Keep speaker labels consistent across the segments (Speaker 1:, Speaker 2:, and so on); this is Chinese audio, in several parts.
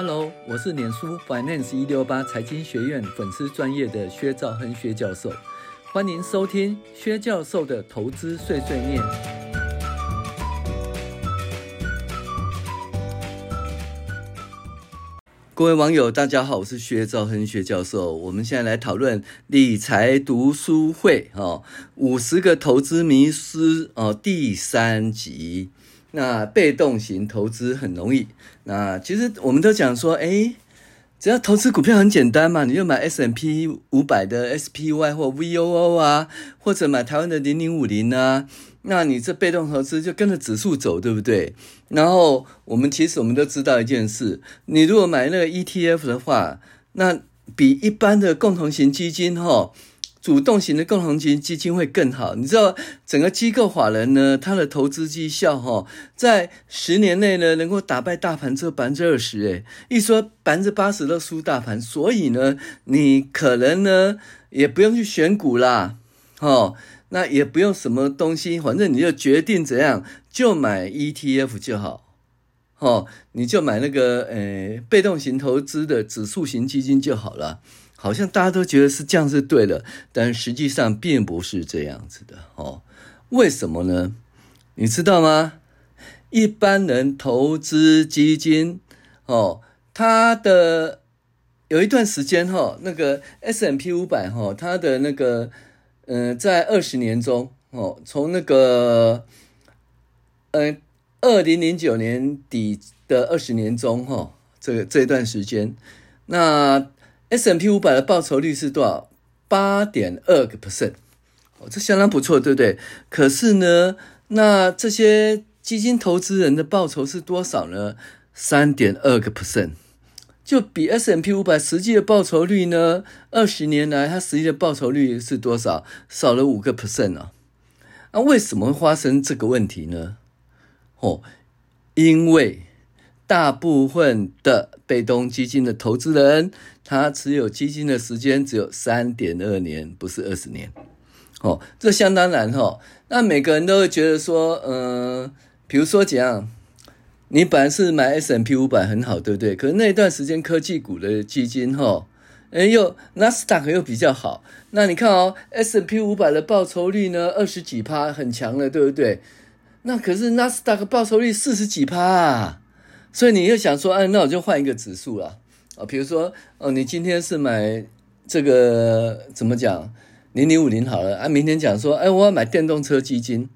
Speaker 1: Hello，我是脸书 Finance 一六八财经学院粉丝专业的薛兆亨薛教授，欢迎收听薛教授的投资碎碎念。各位网友，大家好，我是薛兆亨薛教授。我们现在来讨论理财读书会哦，五十个投资迷思哦，第三集。那被动型投资很容易。那其实我们都讲说，诶，只要投资股票很简单嘛，你就买 S&P 五百的 SPY 或 VOO 啊，或者买台湾的零零五零啊。那你这被动投资就跟着指数走，对不对？然后我们其实我们都知道一件事，你如果买那个 ETF 的话，那比一般的共同型基金哈。主动型的共同型基金会更好，你知道整个机构法人呢，它的投资绩效哈，在十年内呢，能够打败大盘只有百分之二十，诶，一说百分之八十都输大盘，所以呢，你可能呢也不用去选股啦，哦，那也不用什么东西，反正你就决定怎样，就买 ETF 就好，哦，你就买那个呃被动型投资的指数型基金就好了。好像大家都觉得是这样是对的，但实际上并不是这样子的哦。为什么呢？你知道吗？一般人投资基金哦，它的有一段时间哈，那个 S M P 五百哈，它的那个嗯、呃，在二十年中哦，从那个嗯二零零九年底的二十年中哈，这个这段时间那。S M P 五百的报酬率是多少？八点二个 percent，哦，这相当不错，对不对？可是呢，那这些基金投资人的报酬是多少呢？三点二个 percent，就比 S M P 五百实际的报酬率呢，二十年来它实际的报酬率是多少？少了五个 percent 啊！那为什么会发生这个问题呢？哦，因为。大部分的被动基金的投资人，他持有基金的时间只有三点二年，不是二十年。哦，这相当难哈。那每个人都会觉得说，嗯、呃，比如说怎样，你本来是买 S&P 五百很好，对不对？可是那一段时间科技股的基金哈，哎又纳斯达克又比较好。那你看哦，S&P 五百的报酬率呢，二十几趴，很强了，对不对？那可是纳斯达克报酬率四十几趴啊。所以你又想说，哎，那我就换一个指数了啊，比如说，哦，你今天是买这个怎么讲，零零五零好了啊，明天讲说，哎，我要买电动车基金，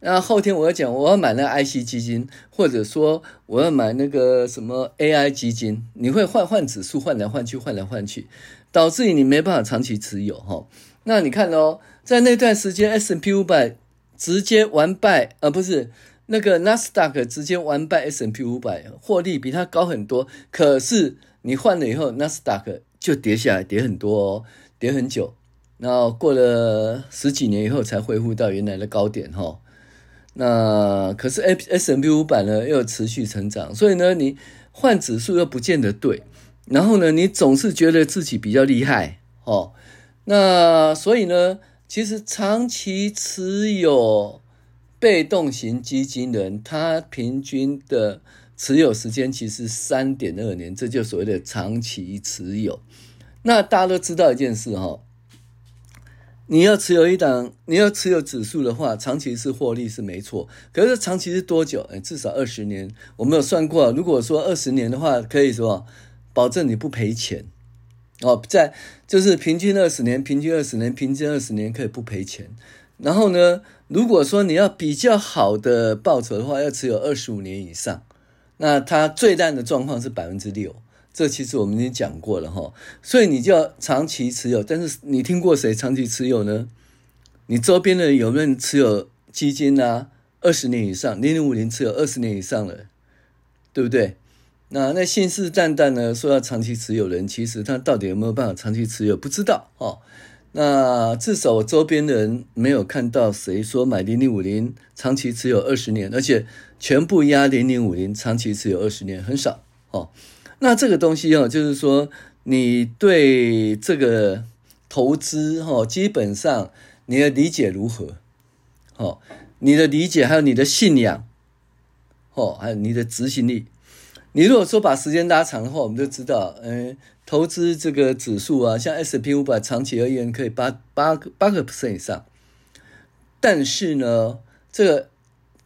Speaker 1: 那后天我要讲我要买那个 IC 基金，或者说我要买那个什么 AI 基金，你会换换指数，换来换去，换来换去，导致于你没办法长期持有哈。那你看哦，在那段时间，S&P 五百直接完败啊，不是。那个纳斯达克直接完败 S&P 五百，获利比它高很多。可是你换了以后，纳斯达克就跌下来，跌很多哦，跌很久。然后过了十几年以后才恢复到原来的高点哈。那可是 S&P 五百呢又持续成长，所以呢你换指数又不见得对。然后呢你总是觉得自己比较厉害哦。那所以呢其实长期持有。被动型基金人，他平均的持有时间其实三点二年，这就所谓的长期持有。那大家都知道一件事哈，你要持有一档，你要持有指数的话，长期是获利是没错。可是长期是多久？哎，至少二十年。我没有算过，如果说二十年的话，可以说保证你不赔钱哦。在就是平均二十年，平均二十年，平均二十年可以不赔钱。然后呢，如果说你要比较好的报酬的话，要持有二十五年以上。那它最烂的状况是百分之六，这其实我们已经讲过了哈。所以你就要长期持有。但是你听过谁长期持有呢？你周边的人有没有持有基金啊？二十年以上，零零五年持有二十年以上了，对不对？那那信誓旦旦呢说要长期持有人，其实他到底有没有办法长期持有？不知道哦。那至少我周边的人没有看到谁说买零零五零长期持有二十年，而且全部押零零五零长期持有二十年很少哦。那这个东西哦，就是说你对这个投资哈，基本上你的理解如何？哦，你的理解还有你的信仰，哦，还有你的执行力。你如果说把时间拉长的话，我们就知道，嗯，投资这个指数啊，像 S&P 五百长期而言可以八八八个 percent 以上，但是呢，这个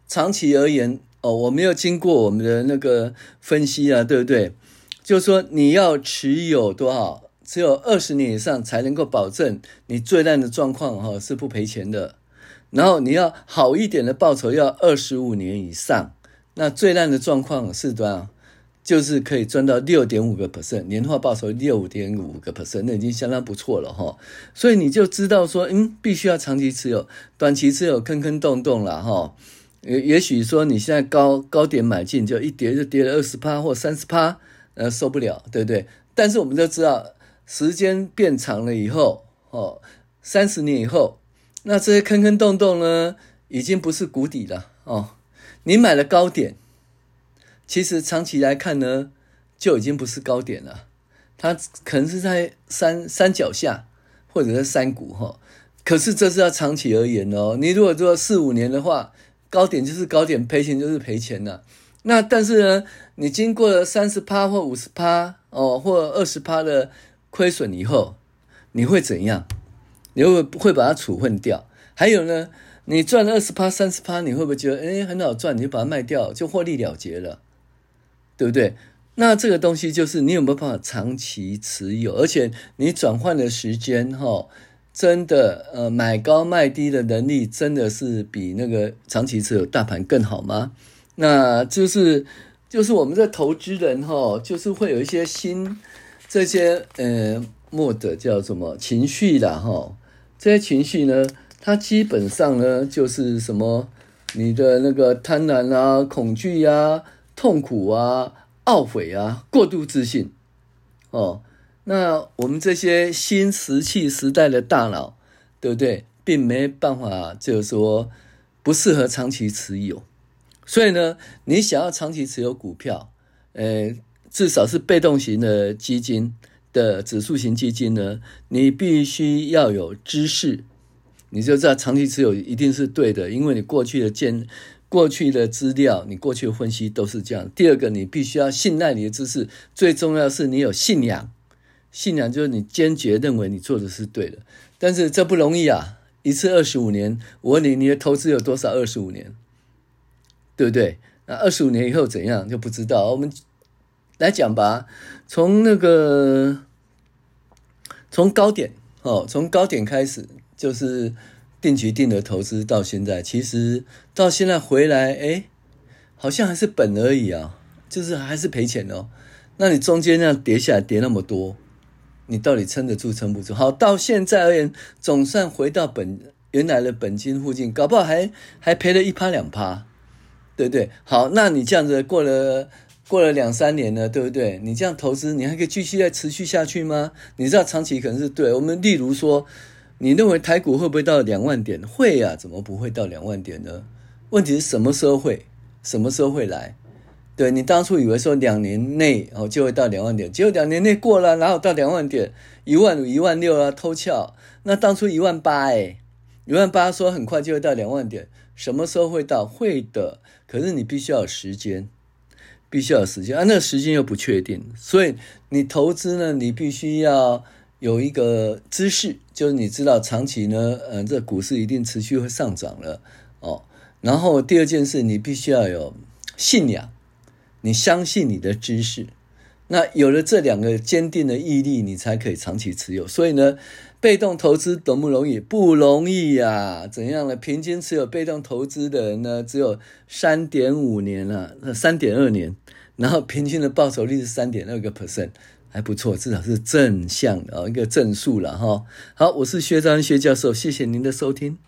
Speaker 1: 长期而言哦，我没有经过我们的那个分析啊，对不对？就是说你要持有多少，只有二十年以上才能够保证你最烂的状况哈是不赔钱的，然后你要好一点的报酬要二十五年以上，那最烂的状况是多少？就是可以赚到六点五个 percent 年化报酬六点五个 percent，那已经相当不错了哈。所以你就知道说，嗯，必须要长期持有，短期持有坑坑洞洞了哈。也也许说你现在高高点买进，就一跌就跌了二十趴或三十趴，呃，受不了，对不对？但是我们都知道，时间变长了以后，哦，三十年以后，那这些坑坑洞洞呢，已经不是谷底了哦。你买了高点。其实长期来看呢，就已经不是高点了，它可能是在山山脚下，或者是山谷哈。可是这是要长期而言哦。你如果说四五年的话，高点就是高点，赔钱就是赔钱了。那但是呢，你经过了三十趴或五十趴哦，或二十趴的亏损以后，你会怎样？你会不会把它处分掉？还有呢，你赚了二十趴、三十趴，你会不会觉得诶很好赚？你就把它卖掉，就获利了结了？对不对？那这个东西就是你有没有办法长期持有，而且你转换的时间哈，真的呃买高卖低的能力真的是比那个长期持有大盘更好吗？那就是就是我们的投资人哈，就是会有一些心这些呃莫的叫什么情绪啦哈，这些情绪呢，它基本上呢就是什么你的那个贪婪啊、恐惧啊。痛苦啊，懊悔啊，过度自信，哦，那我们这些新石器时代的大脑，对不对？并没办法，就是说不适合长期持有。所以呢，你想要长期持有股票，呃，至少是被动型的基金的指数型基金呢，你必须要有知识，你就知道长期持有一定是对的，因为你过去的见。过去的资料，你过去的分析都是这样。第二个，你必须要信赖你的知识，最重要是你有信仰。信仰就是你坚决认为你做的是对的。但是这不容易啊！一次二十五年，我问你，你的投资有多少？二十五年，对不对？那二十五年以后怎样就不知道。我们来讲吧，从那个从高点哦，从高点开始就是。定期定额投资到现在，其实到现在回来，哎，好像还是本而已啊，就是还是赔钱哦。那你中间那样跌下来跌那么多，你到底撑得住撑不住？好，到现在而言，总算回到本原来的本金附近，搞不好还还赔了一趴两趴，对不对？好，那你这样子过了过了两三年了，对不对？你这样投资，你还可以继续再持续下去吗？你知道长期可能是对。我们例如说。你认为台股会不会到两万点？会呀，怎么不会到两万点呢？问题是什么时候会？什么时候会来？对，你当初以为说两年内哦就会到两万点，结果两年内过了，哪有到两万点？一万五、一万六啊，偷翘。那当初一万八哎，一万八说很快就会到两万点，什么时候会到？会的，可是你必须要有时间，必须要有时间啊，那个时间又不确定，所以你投资呢，你必须要。有一个知识，就是你知道长期呢，呃，这股市一定持续会上涨了哦。然后第二件事，你必须要有信仰，你相信你的知识。那有了这两个坚定的毅力，你才可以长期持有。所以呢，被动投资容不容易？不容易呀、怎样呢？平均持有被动投资的人呢，只有三点五年了，三点二年，然后平均的报酬率是三点二个 percent。还不错，至少是正向的一个正数了哈。好，我是薛章薛教授，谢谢您的收听。